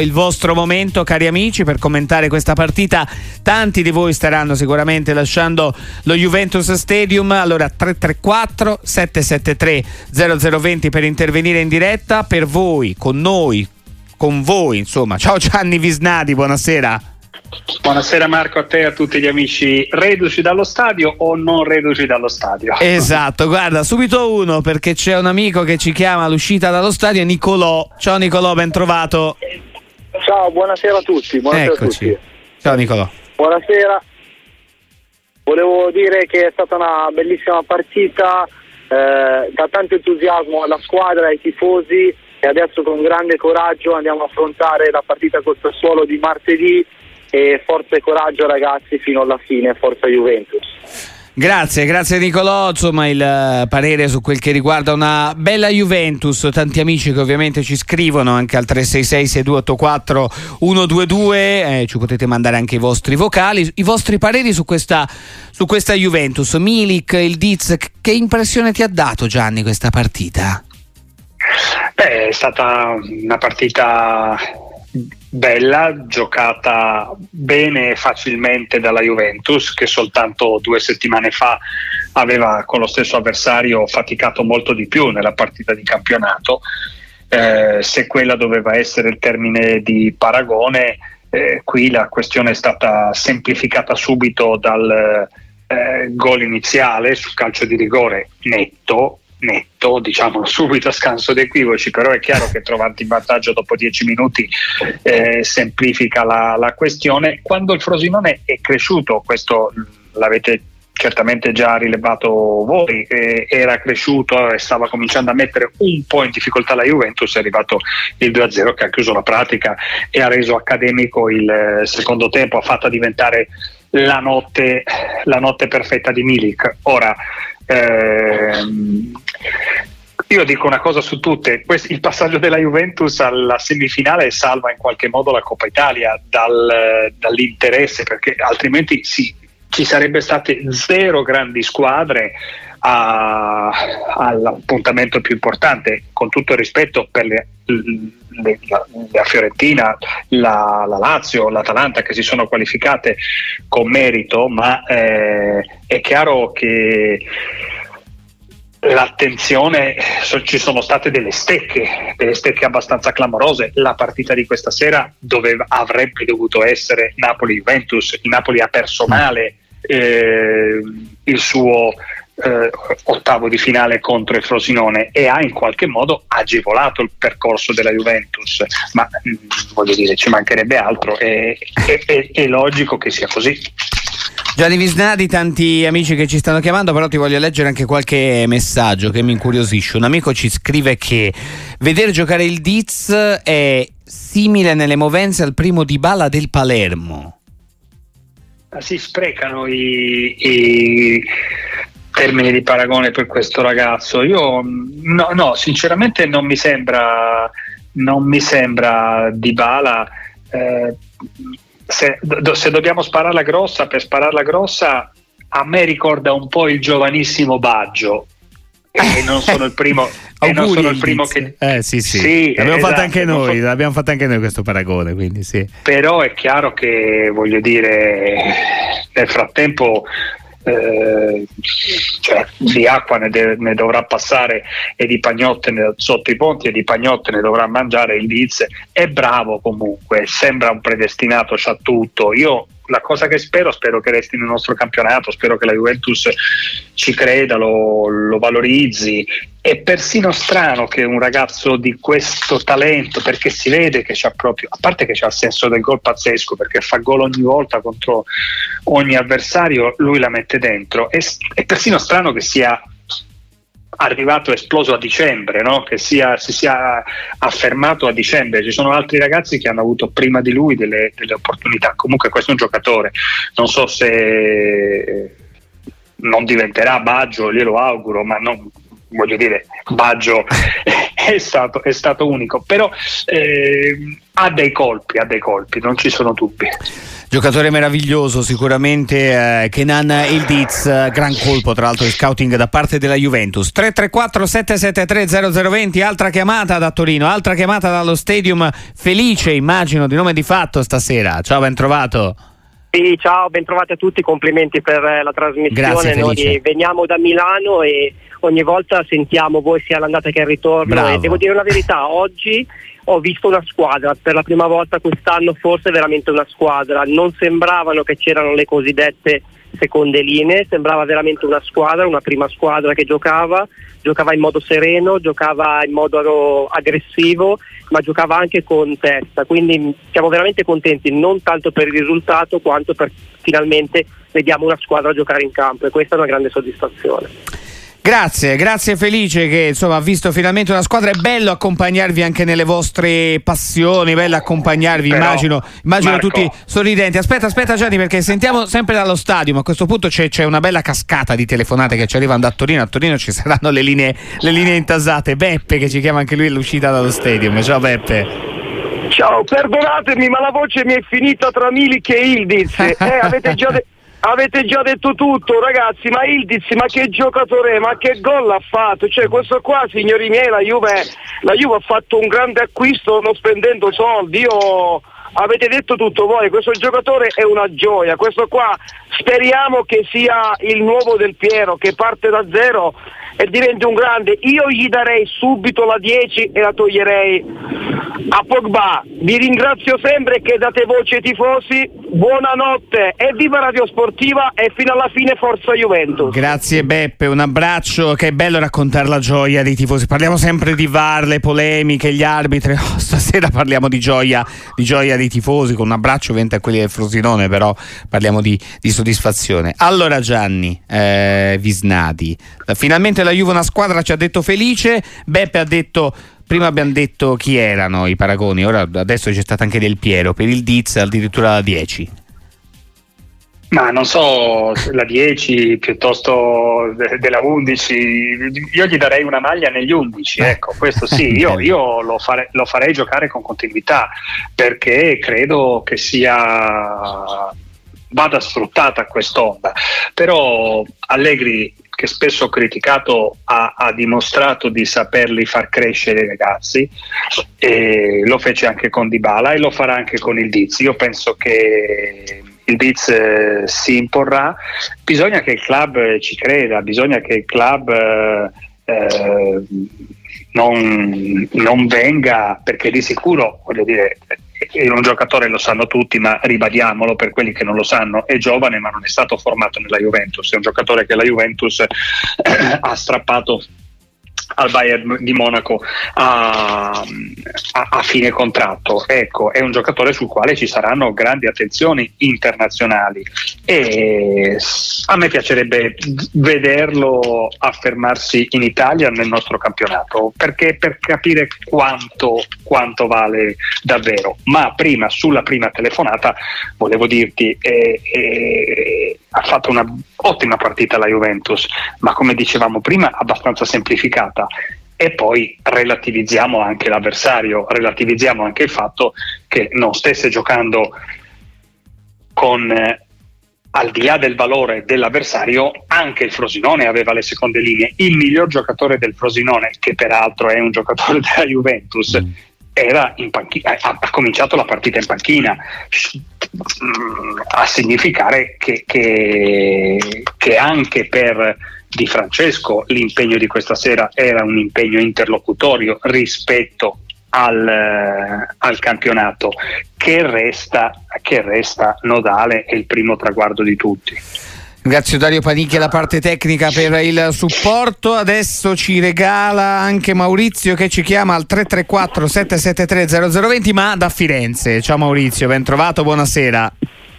il vostro momento cari amici per commentare questa partita tanti di voi staranno sicuramente lasciando lo Juventus Stadium allora 334 773 0020 per intervenire in diretta per voi con noi con voi insomma ciao Gianni Visnadi buonasera Buonasera Marco a te e a tutti gli amici reduci dallo stadio o non reduci dallo stadio. Esatto, guarda, subito uno perché c'è un amico che ci chiama all'uscita dallo stadio, Nicolò. Ciao Nicolò, ben trovato. Ciao, buonasera a tutti. Buonasera Eccoci. A tutti. Ciao Nicolò. Buonasera. Volevo dire che è stata una bellissima partita, eh, da tanto entusiasmo alla squadra, ai tifosi e adesso con grande coraggio andiamo a affrontare la partita col Sassuolo di martedì e forza e coraggio ragazzi fino alla fine, forza Juventus. Grazie, grazie Nicolò, insomma il eh, parere su quel che riguarda una bella Juventus, tanti amici che ovviamente ci scrivono anche al 366 6284 122, eh, ci potete mandare anche i vostri vocali, i vostri pareri su questa, su questa Juventus, Milik, il Diz, che impressione ti ha dato Gianni questa partita? Beh, è stata una partita bella, giocata bene e facilmente dalla Juventus che soltanto due settimane fa aveva con lo stesso avversario faticato molto di più nella partita di campionato. Eh, se quella doveva essere il termine di paragone, eh, qui la questione è stata semplificata subito dal eh, gol iniziale sul calcio di rigore netto netto, diciamo subito a scanso di equivoci, però è chiaro che trovarti in vantaggio dopo dieci minuti eh, semplifica la, la, questione. Quando il Frosinone è cresciuto, questo l'avete certamente già rilevato voi, eh, era cresciuto e stava cominciando a mettere un po' in difficoltà la Juventus, è arrivato il 2-0 che ha chiuso la pratica e ha reso accademico il eh, secondo tempo, ha fatto diventare la notte, la notte perfetta di Milik. Ora, ehm, io dico una cosa su tutte, il passaggio della Juventus alla semifinale salva in qualche modo la Coppa Italia dal, dall'interesse, perché altrimenti sì, ci sarebbe state zero grandi squadre a, all'appuntamento più importante, con tutto il rispetto per le, le, la, la, Fiorentina, la, la, Lazio, l'Atalanta che si sono qualificate con merito, ma eh, è chiaro che l'attenzione, ci sono state delle stecche, delle stecche abbastanza clamorose. La partita di questa sera doveva, avrebbe dovuto essere Napoli-Juventus, il Napoli ha personale eh, il suo eh, ottavo di finale contro il Frosinone e ha in qualche modo agevolato il percorso della Juventus, ma mh, mm, voglio dire ci mancherebbe altro, è, è, è, è logico che sia così. Gianni Visnadi, tanti amici che ci stanno chiamando, però ti voglio leggere anche qualche messaggio che mi incuriosisce. Un amico ci scrive che vedere giocare il Diz è simile nelle movenze al primo di bala del Palermo. Si sprecano i, i termini di paragone per questo ragazzo. Io no, no sinceramente non mi sembra, non mi sembra di bala. Eh, se, do, se, dobbiamo spararla grossa, per spararla grossa, a me ricorda un po' il giovanissimo Baggio. E non sono il primo, e non sono il primo che. Eh, sì, sì. sì l'abbiamo esatto, fatto anche noi, so... l'abbiamo fatto anche noi questo paragone. Quindi sì. Però è chiaro che voglio dire, nel frattempo eh, cioè, di acqua ne, de- ne, dovrà passare e di pagnotte ne- sotto i ponti e di pagnotte ne dovrà mangiare il Leeds è bravo comunque sembra un predestinato c'ha tutto. Io la cosa che spero, spero che resti nel nostro campionato, spero che la Juventus ci creda, lo, lo valorizzi. È persino strano che un ragazzo di questo talento, perché si vede che c'ha proprio, a parte che c'ha il senso del gol pazzesco, perché fa gol ogni volta contro ogni avversario, lui la mette dentro. È, è persino strano che sia arrivato esploso a dicembre, no? che sia, si sia affermato a dicembre. Ci sono altri ragazzi che hanno avuto prima di lui delle, delle opportunità. Comunque questo è un giocatore, non so se non diventerà Baggio, glielo auguro, ma non, voglio dire, Baggio è stato, è stato unico, però eh, ha dei colpi, ha dei colpi, non ci sono dubbi. Giocatore meraviglioso sicuramente eh, Kenan Ildiz, gran colpo tra l'altro di scouting da parte della Juventus. 334 773 0020, altra chiamata da Torino, altra chiamata dallo stadium Felice, immagino di nome di fatto stasera. Ciao, ben trovato. Sì, ciao, ben trovati a tutti, complimenti per la trasmissione. Grazie, Noi veniamo da Milano e ogni volta sentiamo voi sia l'andata che il ritorno Bravo. e devo dire la verità, oggi ho visto una squadra, per la prima volta quest'anno forse veramente una squadra, non sembravano che c'erano le cosiddette seconde linee, sembrava veramente una squadra, una prima squadra che giocava, giocava in modo sereno, giocava in modo aggressivo, ma giocava anche con testa, quindi siamo veramente contenti non tanto per il risultato quanto per finalmente vediamo una squadra giocare in campo e questa è una grande soddisfazione. Grazie, grazie Felice che insomma ha visto finalmente una squadra. È bello accompagnarvi anche nelle vostre passioni, bello accompagnarvi, Però, immagino, immagino Marco, tutti sorridenti. Aspetta, aspetta Gianni perché sentiamo sempre dallo stadio, ma a questo punto c'è, c'è una bella cascata di telefonate che ci arrivano da Torino. A Torino ci saranno le linee, le linee intasate. Beppe che ci chiama anche lui all'uscita dallo stadium. Ciao Beppe. Ciao, perdonatemi, ma la voce mi è finita tra Milik e Ildiz. Eh, avete già, de- avete già detto tutto, ragazzi. Ma Ildiz, ma che giocatore? Ma che gol ha fatto? Cioè, questo qua, signori miei, la Juve, la Juve ha fatto un grande acquisto non spendendo soldi. Io avete detto tutto voi, questo giocatore è una gioia, questo qua speriamo che sia il nuovo del Piero, che parte da zero e diventi un grande. Io gli darei subito la 10 e la toglierei a Pogba. Vi ringrazio sempre che date voce ai tifosi. Buonanotte e viva Radio Sportiva e fino alla fine forza Juventus. Grazie Beppe, un abbraccio. Che è bello raccontare la gioia dei tifosi. Parliamo sempre di VAR, le polemiche, gli arbitri. Oh, stasera parliamo di gioia, di gioia dei tifosi. Con un abbraccio ovviamente a quelli del Frosinone, però parliamo di, di soddisfazione. Allora, Gianni eh, Visnati, finalmente la Juve una squadra, ci ha detto felice. Beppe ha detto. Prima abbiamo detto chi erano i paragoni, ora adesso c'è stato anche Del Piero, per il Diz addirittura la 10. Ma non so, la 10 piuttosto de- della 11, io gli darei una maglia negli 11, ecco, questo sì, io, io lo, fare- lo farei giocare con continuità perché credo che sia vada sfruttata quest'onda, però Allegri che spesso ho criticato ha, ha dimostrato di saperli far crescere i ragazzi e lo fece anche con Dybala e lo farà anche con il Diz. Io penso che il Diz eh, si imporrà, bisogna che il club eh, ci creda, bisogna che il club eh, eh, non, non venga perché di sicuro voglio dire è un giocatore lo sanno tutti, ma ribadiamolo per quelli che non lo sanno, è giovane ma non è stato formato nella Juventus, è un giocatore che la Juventus eh, ha strappato al Bayern di Monaco a, a, a, fine contratto. Ecco, è un giocatore sul quale ci saranno grandi attenzioni internazionali e a me piacerebbe vederlo affermarsi in Italia nel nostro campionato, perché per capire quanto, quanto vale davvero. Ma prima, sulla prima telefonata, volevo dirti, eh, eh, ha fatto una ottima partita la Juventus, ma come dicevamo prima, abbastanza semplificata. E poi relativizziamo anche l'avversario, relativizziamo anche il fatto che non stesse giocando con eh, al di là del valore dell'avversario, anche il Frosinone aveva le seconde linee. Il miglior giocatore del Frosinone, che peraltro è un giocatore della Juventus, mm. Panchina, ha, ha, cominciato la partita in panchina a significare che, che, che anche per Di Francesco l'impegno di questa sera era un impegno interlocutorio rispetto al, al campionato che resta, che resta nodale e il primo traguardo di tutti. Ringrazio Dario Panicchi alla parte tecnica per il supporto. Adesso ci regala anche Maurizio che ci chiama al 334 773 0020 ma da Firenze. Ciao Maurizio, ben trovato, buonasera.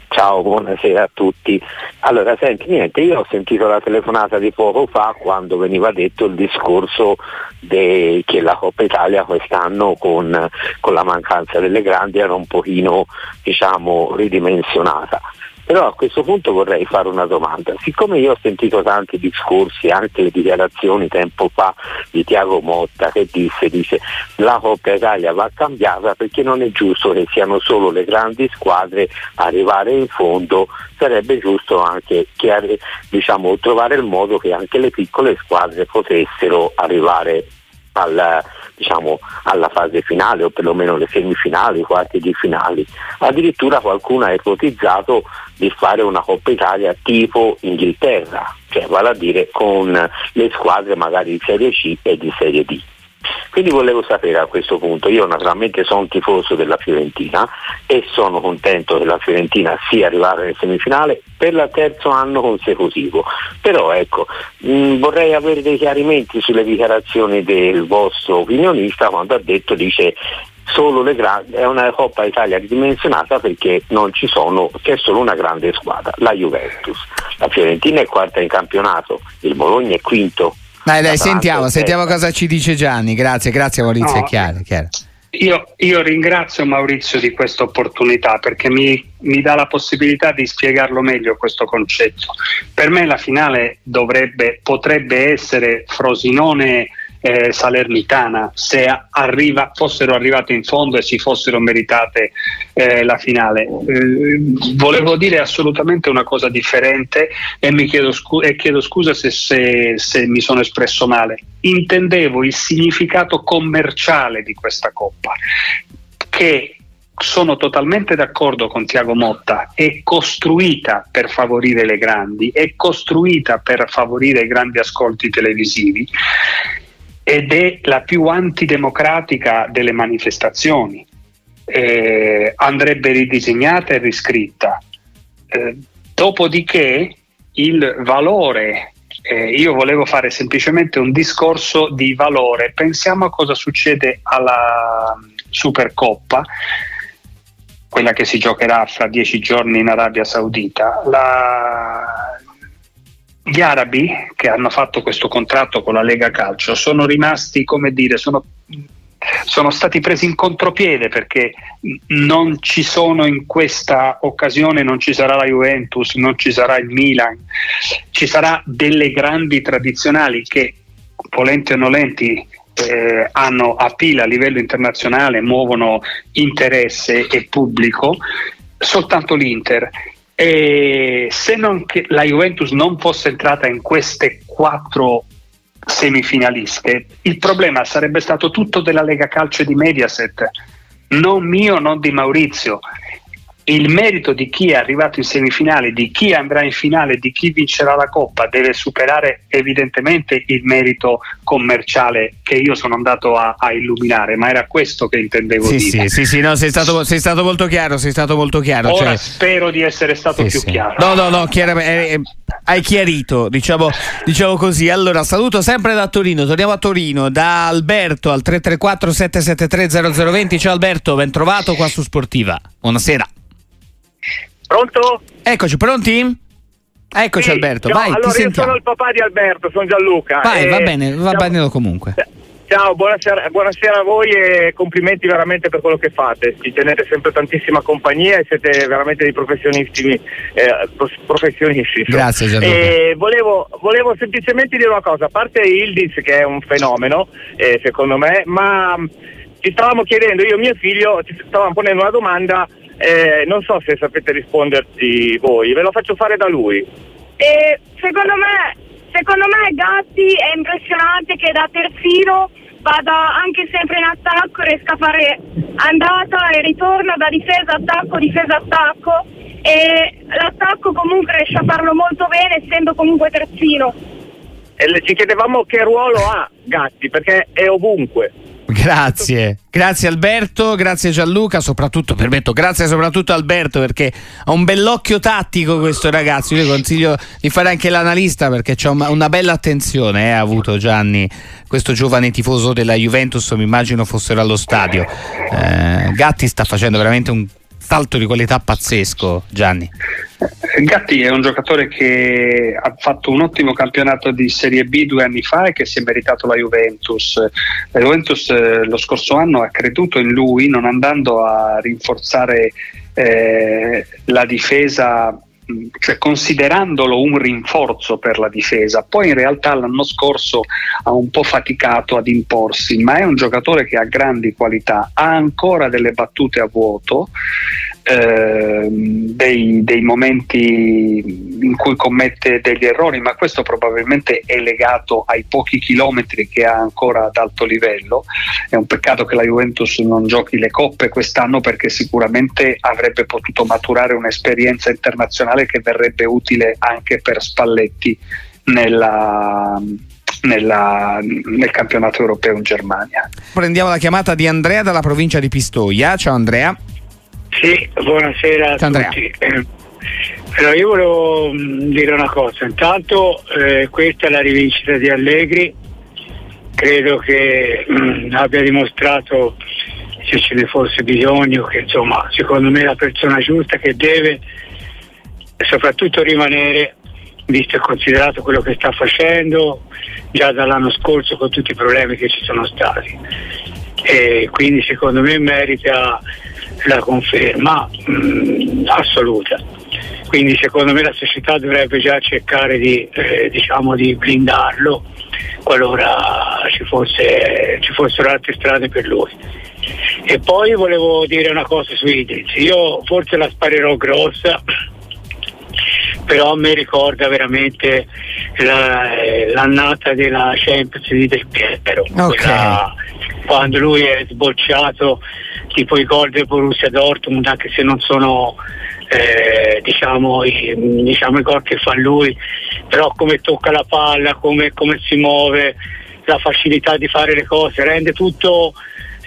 Ciao, buonasera a tutti. Allora, senti, niente, io ho sentito la telefonata di poco fa quando veniva detto il discorso de, che la Coppa Italia quest'anno con, con la mancanza delle grandi era un pochino, diciamo, ridimensionata. Però a questo punto vorrei fare una domanda. Siccome io ho sentito tanti discorsi, anche le dichiarazioni tempo fa di Tiago Motta che disse, dice la Coppa Italia va cambiata perché non è giusto che siano solo le grandi squadre a arrivare in fondo, sarebbe giusto anche che, diciamo, trovare il modo che anche le piccole squadre potessero arrivare alla, diciamo, alla fase finale o perlomeno le semifinali, i quarti di finali. Addirittura qualcuno ha ipotizzato di fare una Coppa Italia tipo Inghilterra, cioè vale a dire con le squadre magari di Serie C e di Serie D. Quindi volevo sapere a questo punto, io naturalmente sono un tifoso della Fiorentina e sono contento che la Fiorentina sia arrivata in semifinale per il terzo anno consecutivo, però ecco, mh, vorrei avere dei chiarimenti sulle dichiarazioni del vostro opinionista quando ha detto, dice solo le grandi, è una Coppa Italia ridimensionata perché non ci sono, c'è solo una grande squadra, la Juventus. La Fiorentina è quarta in campionato, il Bologna è quinto dai, dai, sentiamo, sentiamo cosa ci dice Gianni. Grazie, grazie Maurizio, no, è chiaro. È chiaro. Io, io, ringrazio Maurizio di questa opportunità perché mi, mi, dà la possibilità di spiegarlo meglio questo concetto. Per me la finale dovrebbe, potrebbe essere Frosinone eh, Salernitana se arriva, fossero arrivate in fondo e si fossero meritate eh, la finale. Eh, volevo dire assolutamente una cosa differente e, chiedo, scu- e chiedo scusa se, se, se mi sono espresso male. Intendevo il significato commerciale di questa coppa che sono totalmente d'accordo con Tiago Motta, è costruita per favorire le grandi, è costruita per favorire i grandi ascolti televisivi ed è la più antidemocratica delle manifestazioni. Eh, andrebbe ridisegnata e riscritta. Eh, dopodiché il valore, eh, io volevo fare semplicemente un discorso di valore, pensiamo a cosa succede alla Supercoppa, quella che si giocherà fra dieci giorni in Arabia Saudita. La, gli arabi che hanno fatto questo contratto con la Lega Calcio sono rimasti, come dire, sono, sono stati presi in contropiede perché non ci sono in questa occasione, non ci sarà la Juventus, non ci sarà il Milan, ci sarà delle grandi tradizionali che volenti o nolenti eh, hanno a pila a livello internazionale, muovono interesse e pubblico, soltanto l'Inter e se non che la Juventus non fosse entrata in queste quattro semifinaliste, il problema sarebbe stato tutto della Lega Calcio di Mediaset, non mio, non di Maurizio il merito di chi è arrivato in semifinale, di chi andrà in finale, di chi vincerà la Coppa deve superare evidentemente il merito commerciale che io sono andato a, a illuminare, ma era questo che intendevo sì, dire. Sì, sì, sì, no, sei stato, sei stato molto chiaro, sei stato molto chiaro. Ora cioè... spero di essere stato sì, più sì. chiaro. No, no, no, chiaramente, eh, hai chiarito, diciamo, diciamo, così. Allora, saluto sempre da Torino, torniamo a Torino, da Alberto al 334 773 0020. Ciao Alberto, ben trovato qua su Sportiva. Buonasera. Pronto? Eccoci, pronti? Eccoci sì, Alberto, ciao, vai, allora ti io sono il papà di Alberto, sono Gianluca. Vai, va bene, va ciao. bene comunque. Ciao, buonasera, buonasera, a voi e complimenti veramente per quello che fate. Ci tenete sempre tantissima compagnia e siete veramente dei professionisti. Eh, professionisti Grazie Gianluca. E volevo, volevo, semplicemente dire una cosa, a parte Ildis che è un fenomeno, eh, secondo me, ma ci stavamo chiedendo, io e mio figlio, ci stavamo ponendo una domanda eh, non so se sapete risponderci voi, ve lo faccio fare da lui. Eh, secondo, me, secondo me Gatti è impressionante che da terzino vada anche sempre in attacco, riesca a fare andata e ritorno da difesa attacco, difesa attacco e l'attacco comunque riesce a farlo molto bene essendo comunque terzino. E ci chiedevamo che ruolo ha Gatti perché è ovunque. Grazie, grazie Alberto, grazie Gianluca, soprattutto permetto, grazie soprattutto Alberto perché ha un bell'occhio tattico questo ragazzo, io consiglio di fare anche l'analista perché c'è una bella attenzione, eh, ha avuto Gianni, questo giovane tifoso della Juventus, mi immagino fossero allo stadio. Eh, Gatti sta facendo veramente un salto di qualità pazzesco, Gianni. Gatti è un giocatore che ha fatto un ottimo campionato di Serie B due anni fa e che si è meritato la Juventus. La Juventus eh, lo scorso anno ha creduto in lui non andando a rinforzare eh, la difesa cioè considerandolo un rinforzo per la difesa. Poi in realtà l'anno scorso ha un po' faticato ad imporsi, ma è un giocatore che ha grandi qualità, ha ancora delle battute a vuoto, eh, dei, dei, momenti in cui commette degli errori, ma questo probabilmente è legato ai pochi chilometri che ha ancora ad alto livello. È un peccato che la Juventus non giochi le coppe quest'anno perché sicuramente avrebbe potuto maturare un'esperienza internazionale che verrebbe utile anche per Spalletti nella, nella, nel campionato europeo in Germania. Prendiamo la chiamata di Andrea dalla provincia di Pistoia. Ciao Andrea. Sì, buonasera a Ciao, tutti. Eh, allora io volevo mh, dire una cosa, intanto eh, questa è la rivincita di Allegri, credo che mh, abbia dimostrato se ce ne fosse bisogno, che insomma secondo me è la persona giusta che deve soprattutto rimanere, visto e considerato quello che sta facendo già dall'anno scorso con tutti i problemi che ci sono stati. E quindi secondo me merita la conferma mh, assoluta. Quindi secondo me la società dovrebbe già cercare di, eh, diciamo di blindarlo qualora ci, fosse, ci, fossero altre strade per lui. E poi volevo dire una cosa su Idris, io forse la sparerò grossa, però mi ricorda veramente la, l'annata della Champions di Del Piero, okay. quando lui è sbocciato tipo i gol del Borussia Dortmund, anche se non sono eh, diciamo, i, diciamo, i gol che fa lui, però come tocca la palla, come, come si muove, la facilità di fare le cose, rende tutto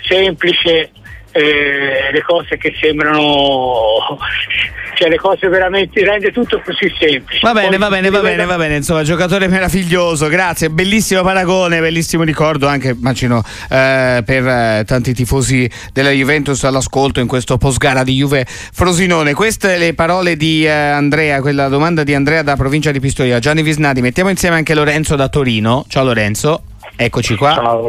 semplice eh, le cose che sembrano cioè le cose veramente rende tutto così semplice. Va bene Poi va bene va bene va bene. Insomma giocatore meraviglioso grazie. Bellissimo paragone bellissimo ricordo anche immagino eh, per eh, tanti tifosi della Juventus all'ascolto in questo post gara di Juve Frosinone. Queste le parole di eh, Andrea quella domanda di Andrea da provincia di Pistoia. Gianni Visnadi mettiamo insieme anche Lorenzo da Torino. Ciao Lorenzo eccoci qua. Ciao.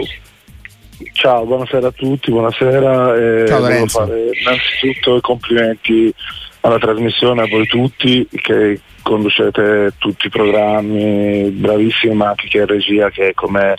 Ciao, buonasera a tutti, buonasera. Eh, Ciao, volevo fare innanzitutto complimenti alla trasmissione, a voi tutti che conducete tutti i programmi, bravissimi, ma anche che è regia, che come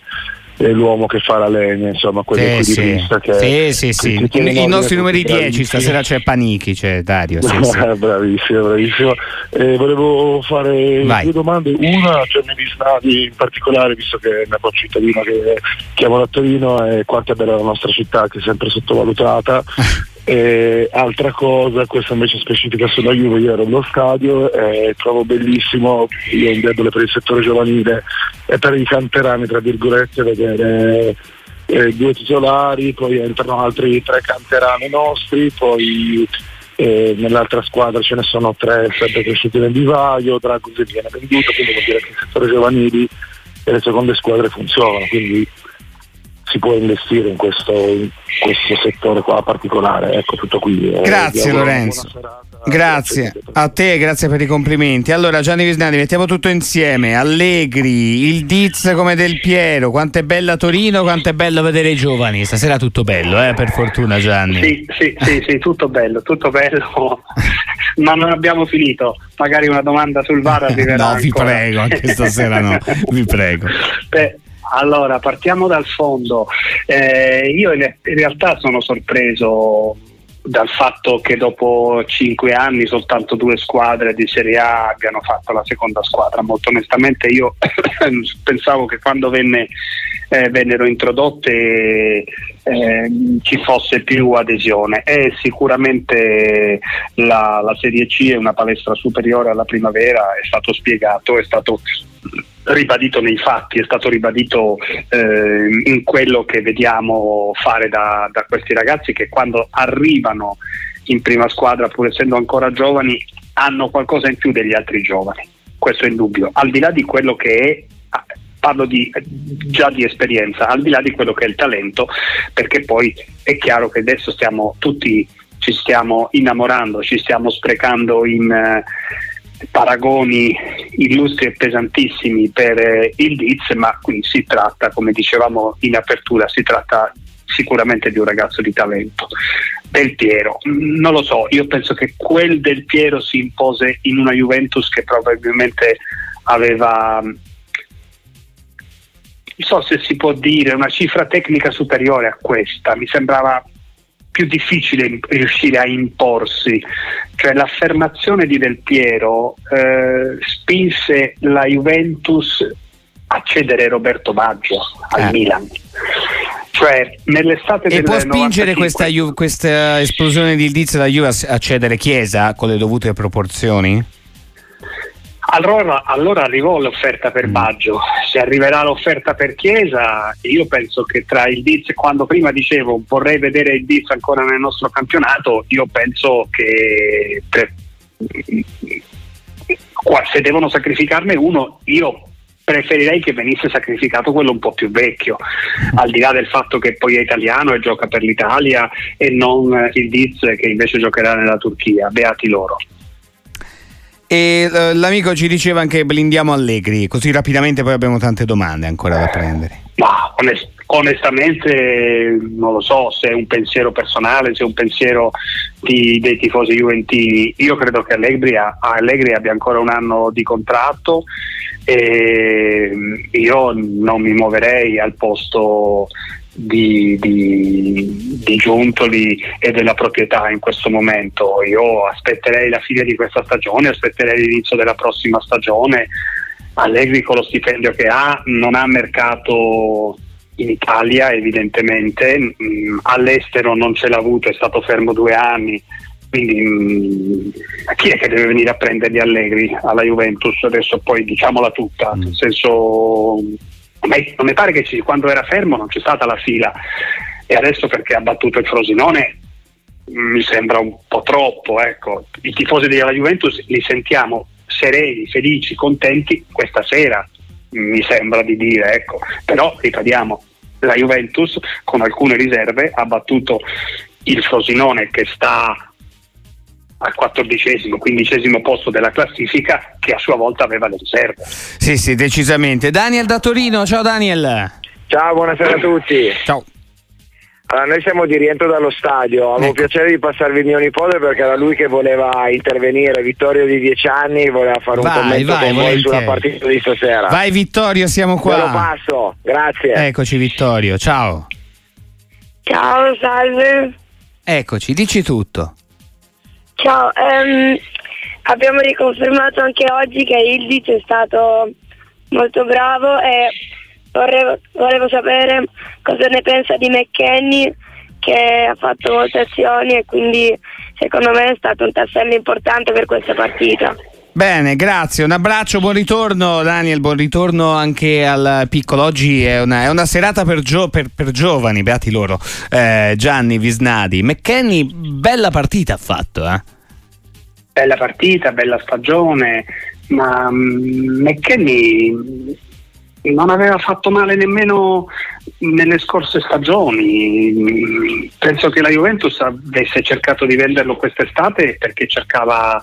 l'uomo che fa la legna, insomma, quelli sì, sì. che sì, sì, sì. che- che I, nostri numeri tutti, 10 bravissimi. stasera c'è Panichi c'è Dario sì, sì. bravissimo, bravissimo. Eh, volevo fare Vai. due domande. Una a Gianni Visnadi in particolare, visto che è una buon cittadino che chiamo da Torino e quanto è bella la nostra città, che è sempre sottovalutata. E altra cosa, questa invece specifica sulla Juve, io ero allo stadio e trovo bellissimo, io un per il settore giovanile e per i canterani, tra virgolette, vedere eh, due titolari, poi entrano altri tre canterani nostri, poi eh, nell'altra squadra ce ne sono tre sempre cresciuti nel vivaio, Dragos viene venduto, quindi vuol dire che il settore giovanili e le seconde squadre funzionano, quindi si può investire in questo, in questo settore qua particolare. Ecco tutto qui. Eh, Grazie Lorenzo. Grazie a te, grazie per i complimenti. Allora, Gianni Visnadi, mettiamo tutto insieme. Allegri, il Diz come Del Piero. Quanto è bella Torino, quanto è bello vedere i giovani. Stasera tutto bello, eh, per fortuna, Gianni. Sì, sì, sì, sì, tutto bello, tutto bello, ma non abbiamo finito. Magari una domanda sul VAR arriverà. no, vi ancora. prego, anche stasera no, vi prego. Beh, allora, partiamo dal fondo. Eh, io in realtà sono sorpreso dal fatto che dopo cinque anni soltanto due squadre di Serie A abbiano fatto la seconda squadra. Molto onestamente io pensavo che quando venne, eh, vennero introdotte eh, ci fosse più adesione. È sicuramente la, la Serie C è una palestra superiore alla primavera, è stato spiegato, è stato ribadito nei fatti, è stato ribadito eh, in quello che vediamo fare da, da questi ragazzi che quando arrivano in prima squadra, pur essendo ancora giovani, hanno qualcosa in più degli altri giovani. Questo è indubbio. Al di là di quello che è parlo di, già di esperienza, al di là di quello che è il talento, perché poi è chiaro che adesso stiamo tutti ci stiamo innamorando, ci stiamo sprecando in eh, paragoni illustri e pesantissimi per eh, il Diz, ma qui si tratta, come dicevamo in apertura, si tratta sicuramente di un ragazzo di talento. Del Piero, mm, non lo so, io penso che quel del Piero si impose in una Juventus che probabilmente aveva non so se si può dire una cifra tecnica superiore a questa, mi sembrava più difficile riuscire a imporsi, cioè l'affermazione di Del Piero eh, spinse la Juventus a cedere Roberto Baggio al Eh. Milan. Cioè, nell'estate E del può spingere 95 questa, Ju- questa esplosione di Ildiz della Juve a cedere Chiesa con le dovute proporzioni? Allora, allora arrivò l'offerta per Baggio, se arriverà l'offerta per Chiesa, io penso che tra il Diz, quando prima dicevo vorrei vedere il Diz ancora nel nostro campionato, io penso che qua- se devono sacrificarne uno, io preferirei che venisse sacrificato quello un po' più vecchio, al di là del fatto che poi è italiano e gioca per l'Italia e non il Diz che invece giocherà nella Turchia, beati loro. E eh, l'amico ci diceva anche blindiamo Allegri, così rapidamente poi abbiamo tante domande ancora da prendere. Ma onest- onestamente non lo so se è un pensiero personale, se è un pensiero di- dei tifosi juventini. Io credo che Allegri, ha- Allegri abbia ancora un anno di contratto e io non mi muoverei al posto di, di, di Giuntoli e della proprietà in questo momento. Io aspetterei la fine di questa stagione, aspetterei l'inizio della prossima stagione. Allegri con lo stipendio che ha non ha mercato in Italia evidentemente, Mm, all'estero non ce l'ha avuto, è stato fermo due anni, quindi mm, chi è che deve venire a prendergli Allegri alla Juventus? Adesso poi diciamola tutta, nel senso a me- non mi pare che ci- quando era fermo non c'è stata la fila e adesso perché ha battuto il Frosinone mm, mi sembra un po' troppo. Ecco. I tifosi della Juventus li sentiamo sereni, felici, contenti questa sera, mi sembra di dire. Ecco. Però ribadiamo, la Juventus con alcune riserve ha battuto il Frosinone che sta al quattordicesimo, quindicesimo posto della classifica che a sua volta aveva le riserve. Sì, sì, decisamente. Daniel da Torino, ciao Daniel. Ciao, buonasera a tutti. Ciao. Allora, noi siamo di rientro dallo stadio, avevo piacere di passarvi mio nipote perché era lui che voleva intervenire, Vittorio di 10 anni, voleva fare un Vai, commento vai, con voi sulla partita di stasera. Vai Vittorio, siamo Ve lo qua. passo, grazie. Eccoci Vittorio, ciao. Ciao, salve. Eccoci, dici tutto. Ciao, ehm, abbiamo riconfermato anche oggi che Ildic è stato molto bravo e vorrevo, volevo sapere cosa ne pensa di McKenny che ha fatto molte azioni e quindi secondo me è stato un tassello importante per questa partita. Bene, grazie, un abbraccio, buon ritorno Daniel, buon ritorno anche al piccolo. Oggi è una, è una serata per, gio- per- per giovani, beati loro. Eh, Gianni Visnadi, McKenny, bella partita ha fatto, eh? bella partita, bella stagione, ma mm, McKenny non aveva fatto male nemmeno nelle scorse stagioni. Penso che la Juventus avesse cercato di venderlo quest'estate perché cercava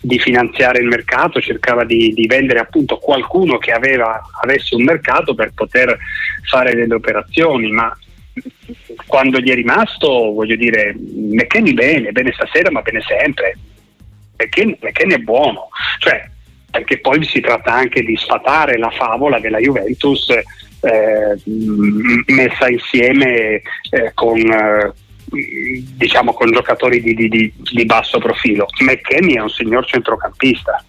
di finanziare il mercato, cercava di, di vendere appunto qualcuno che aveva, avesse un mercato per poter fare delle operazioni, ma quando gli è rimasto, voglio dire, McKenny bene, bene stasera, ma bene sempre. McKenny è buono, cioè, perché poi si tratta anche di sfatare la favola della Juventus eh, messa insieme eh, con, eh, diciamo, con giocatori di- di- di basso profilo. McKenny è un signor centrocampista.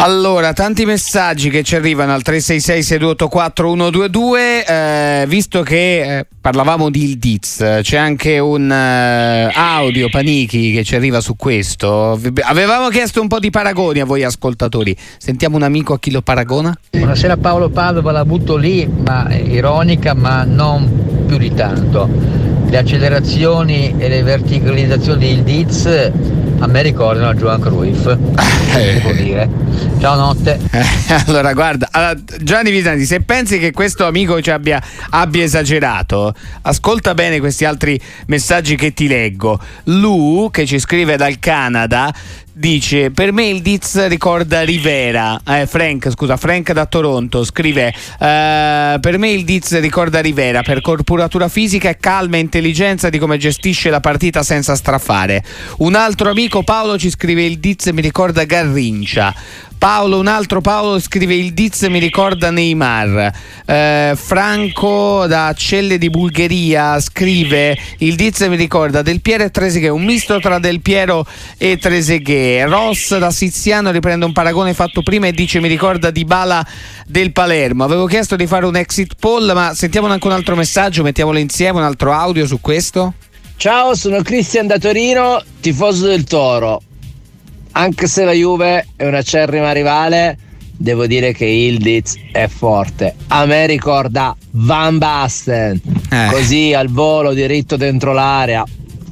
Allora, tanti messaggi che ci arrivano al 366-6284-122, eh, visto che eh, parlavamo di Il Diz, c'è anche un eh, audio Panichi che ci arriva su questo. Avevamo chiesto un po' di paragoni a voi ascoltatori, sentiamo un amico a chi lo paragona? Buonasera Paolo Padova, la butto lì, ma ironica, ma non più di tanto. Le accelerazioni e le verticalizzazioni del Diz a me ricordano Joan Cruyff, devo dire. Ciao notte. Eh, allora, guarda, allora, Gianni Visanti, se pensi che questo amico ci abbia, abbia, esagerato, ascolta bene questi altri messaggi che ti leggo. Lu, che ci scrive dal Canada, dice per me il Diz ricorda Rivera. Eh, Frank scusa Frank da Toronto scrive eh, per me il Diz ricorda Rivera per corporatura fisica e calma e intelligenza di come gestisce la partita senza strafare. Un altro amico Paolo ci scrive il Diz mi ricorda Garrincia Paolo, un altro Paolo scrive il Diz mi ricorda Neymar. Eh, Franco da Celle di Bulgaria scrive il Diz mi ricorda Del Piero e Trezeguet, un misto tra Del Piero e Trezeguet. Ross da Siziano riprende un paragone fatto prima e dice mi ricorda Di Bala del Palermo. Avevo chiesto di fare un exit poll, ma sentiamo anche un altro messaggio, mettiamolo insieme, un altro audio su questo. Ciao, sono Cristian da Torino, tifoso del Toro anche se la Juve è una cerrima rivale, devo dire che Ildiz è forte. A me ricorda Van Basten, eh. così al volo diritto dentro l'area.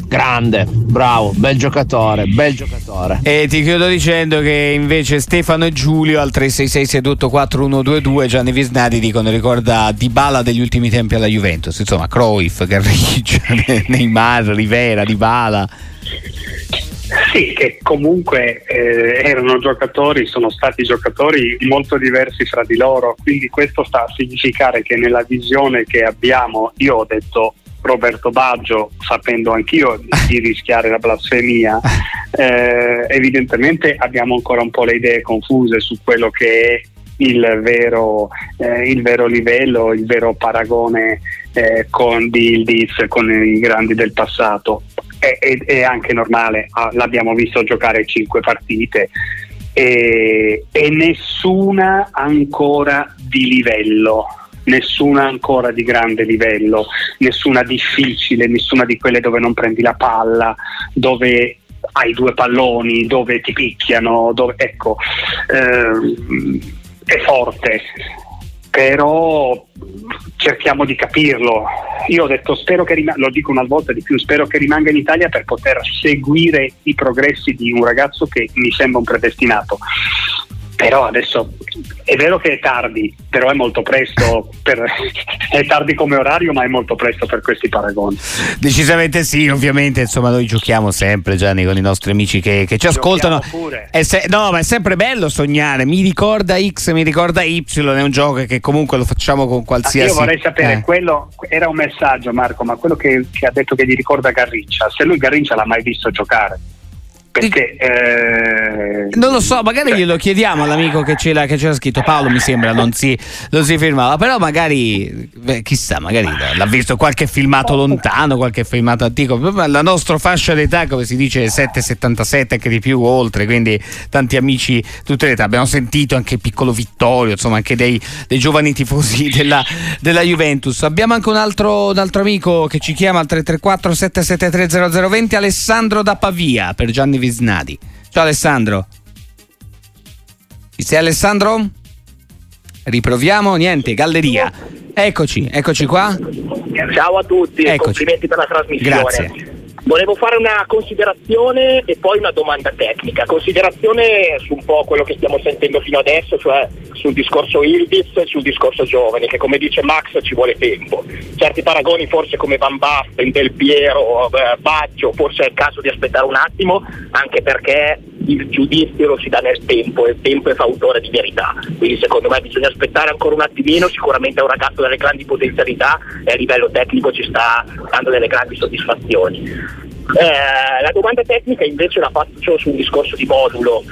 Grande, bravo, bel giocatore, bel giocatore. E ti chiudo dicendo che invece Stefano e Giulio al 366 Gianni Visnadi dicono ricorda Di Bala degli ultimi tempi alla Juventus, insomma Cruyff, Garrigia, Neymar, Rivera, Di Bala. Sì, che comunque eh, erano giocatori, sono stati giocatori molto diversi fra di loro, quindi questo sta a significare che nella visione che abbiamo, io ho detto Roberto Baggio, sapendo anch'io di rischiare la blasfemia, eh, evidentemente abbiamo ancora un po' le idee confuse su quello che è il vero, eh, il vero livello, il vero paragone eh, con Bildiz, con i grandi del passato è, è, è anche normale, ah, l'abbiamo visto giocare cinque partite e, e nessuna ancora di livello nessuna ancora di grande livello, nessuna difficile, nessuna di quelle dove non prendi la palla, dove hai due palloni, dove ti picchiano, dove, ecco, ehm, è forte, però cerchiamo di capirlo. Io ho detto, spero che rimanga, lo dico una volta di più, spero che rimanga in Italia per poter seguire i progressi di un ragazzo che mi sembra un predestinato però adesso è vero che è tardi, però è molto presto, per, è tardi come orario, ma è molto presto per questi paragoni. Decisamente sì, ovviamente, insomma, noi giochiamo sempre, Gianni, con i nostri amici che, che ci ascoltano. Se, no, ma è sempre bello sognare, mi ricorda X, mi ricorda Y, è un gioco che comunque lo facciamo con qualsiasi... Io vorrei sapere, eh. quello era un messaggio Marco, ma quello che, che ha detto che gli ricorda Garrincia, se lui Garrincia l'ha mai visto giocare? Perché, eh... Non lo so, magari glielo chiediamo all'amico che c'era, che c'era scritto. Paolo, mi sembra, non si, non si firmava, però magari, beh, chissà, magari l'ha visto qualche filmato lontano, qualche filmato antico, la nostra fascia d'età, come si dice, 7,77, anche di più oltre, quindi tanti amici tutte le età, abbiamo sentito anche Piccolo Vittorio, insomma anche dei, dei giovani tifosi della, della, Juventus. Abbiamo anche un altro, un altro amico che ci chiama al 334 773 0020, Alessandro da Pavia, per Gianni Visnadi. Ciao Alessandro. Ci sei Alessandro? Riproviamo, niente, galleria. Eccoci, eccoci qua. Ciao a tutti e complimenti per la trasmissione. Grazie. Volevo fare una considerazione e poi una domanda tecnica. Considerazione su un po' quello che stiamo sentendo fino adesso, cioè sul discorso Ildiz e sul discorso giovani, che come dice Max ci vuole tempo. Certi paragoni forse come Van Basten, Del Piero, eh, Baggio, forse è il caso di aspettare un attimo, anche perché il giudizio lo si dà nel tempo e il tempo è fautore di verità. Quindi secondo me bisogna aspettare ancora un attimino, sicuramente è un ragazzo dalle grandi potenzialità e a livello tecnico ci sta dando delle grandi soddisfazioni. Eh, la domanda tecnica invece la faccio su un discorso di modulo.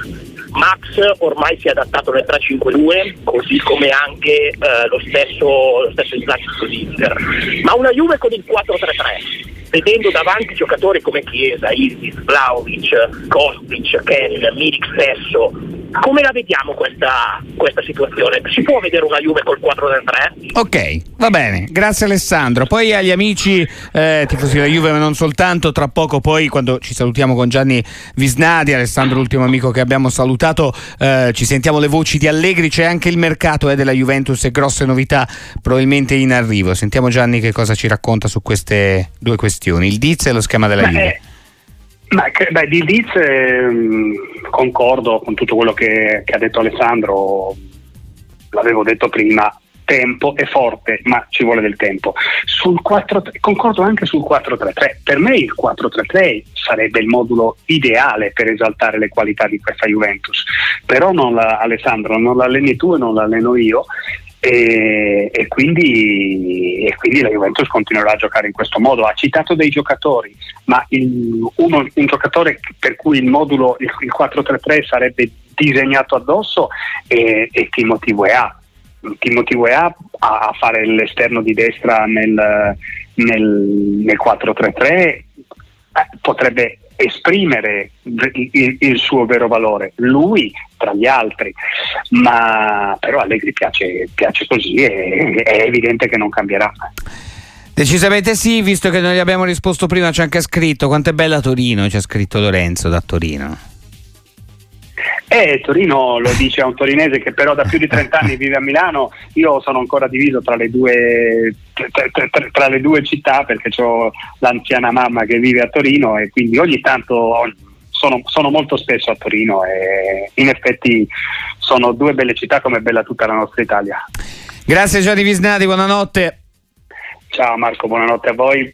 Max ormai si è adattato nel 3-5-2, così come anche eh, lo stesso, lo stesso Isaac. Ma una Juve con il 4-3-3 vedendo davanti giocatori come Chiesa, Isis, Vlaovic, Kostic, Ken, Milik stesso, come la vediamo questa, questa, situazione? Si può vedere una Juve col 4 del 3? Ok, va bene, grazie Alessandro. Poi agli amici eh, tifosi della Juve, ma non soltanto, tra poco poi quando ci salutiamo con Gianni Visnadi, Alessandro l'ultimo amico che abbiamo salutato, eh, ci sentiamo le voci di Allegri, c'è anche il mercato eh, della Juventus e grosse novità probabilmente in arrivo. Sentiamo Gianni che cosa ci racconta su queste due questioni, il Diz e lo schema della Beh, Juve. Beh, di Diz ehm, concordo con tutto quello che, che ha detto Alessandro, l'avevo detto prima, tempo è forte, ma ci vuole del tempo. Sul 4, concordo anche sul 4-3-3. Per me il 4-3-3 sarebbe il modulo ideale per esaltare le qualità di questa Juventus. Però non la, Alessandro, non l'alleni tu e non l'alleno io. E, e, quindi, e, quindi, la Juventus continuerà a giocare in questo modo. Ha citato dei giocatori, ma il, uno, un giocatore per cui il modulo, il, il 4-3-3 sarebbe disegnato addosso è, è Timothy Weah. Timothy Weah a, fare l'esterno di destra nel, nel, nel 4-3-3 eh, potrebbe esprimere il, il, suo vero valore, lui tra gli altri, ma però Allegri piace, piace così e è evidente che non cambierà. Decisamente sì, visto che non gli abbiamo risposto prima, c'è anche scritto quanto è bella Torino, c'è scritto Lorenzo da Torino. Eh, Torino lo dice a un torinese che però da più di 30 anni vive a Milano, io sono ancora diviso tra le due, tra, tra, tra le due città perché ho l'anziana mamma che vive a Torino e quindi ogni tanto sono, sono, molto spesso a Torino e in effetti sono due belle città come è bella tutta la nostra Italia. Grazie Gianni Visnati, buonanotte. Ciao Marco, buonanotte a voi.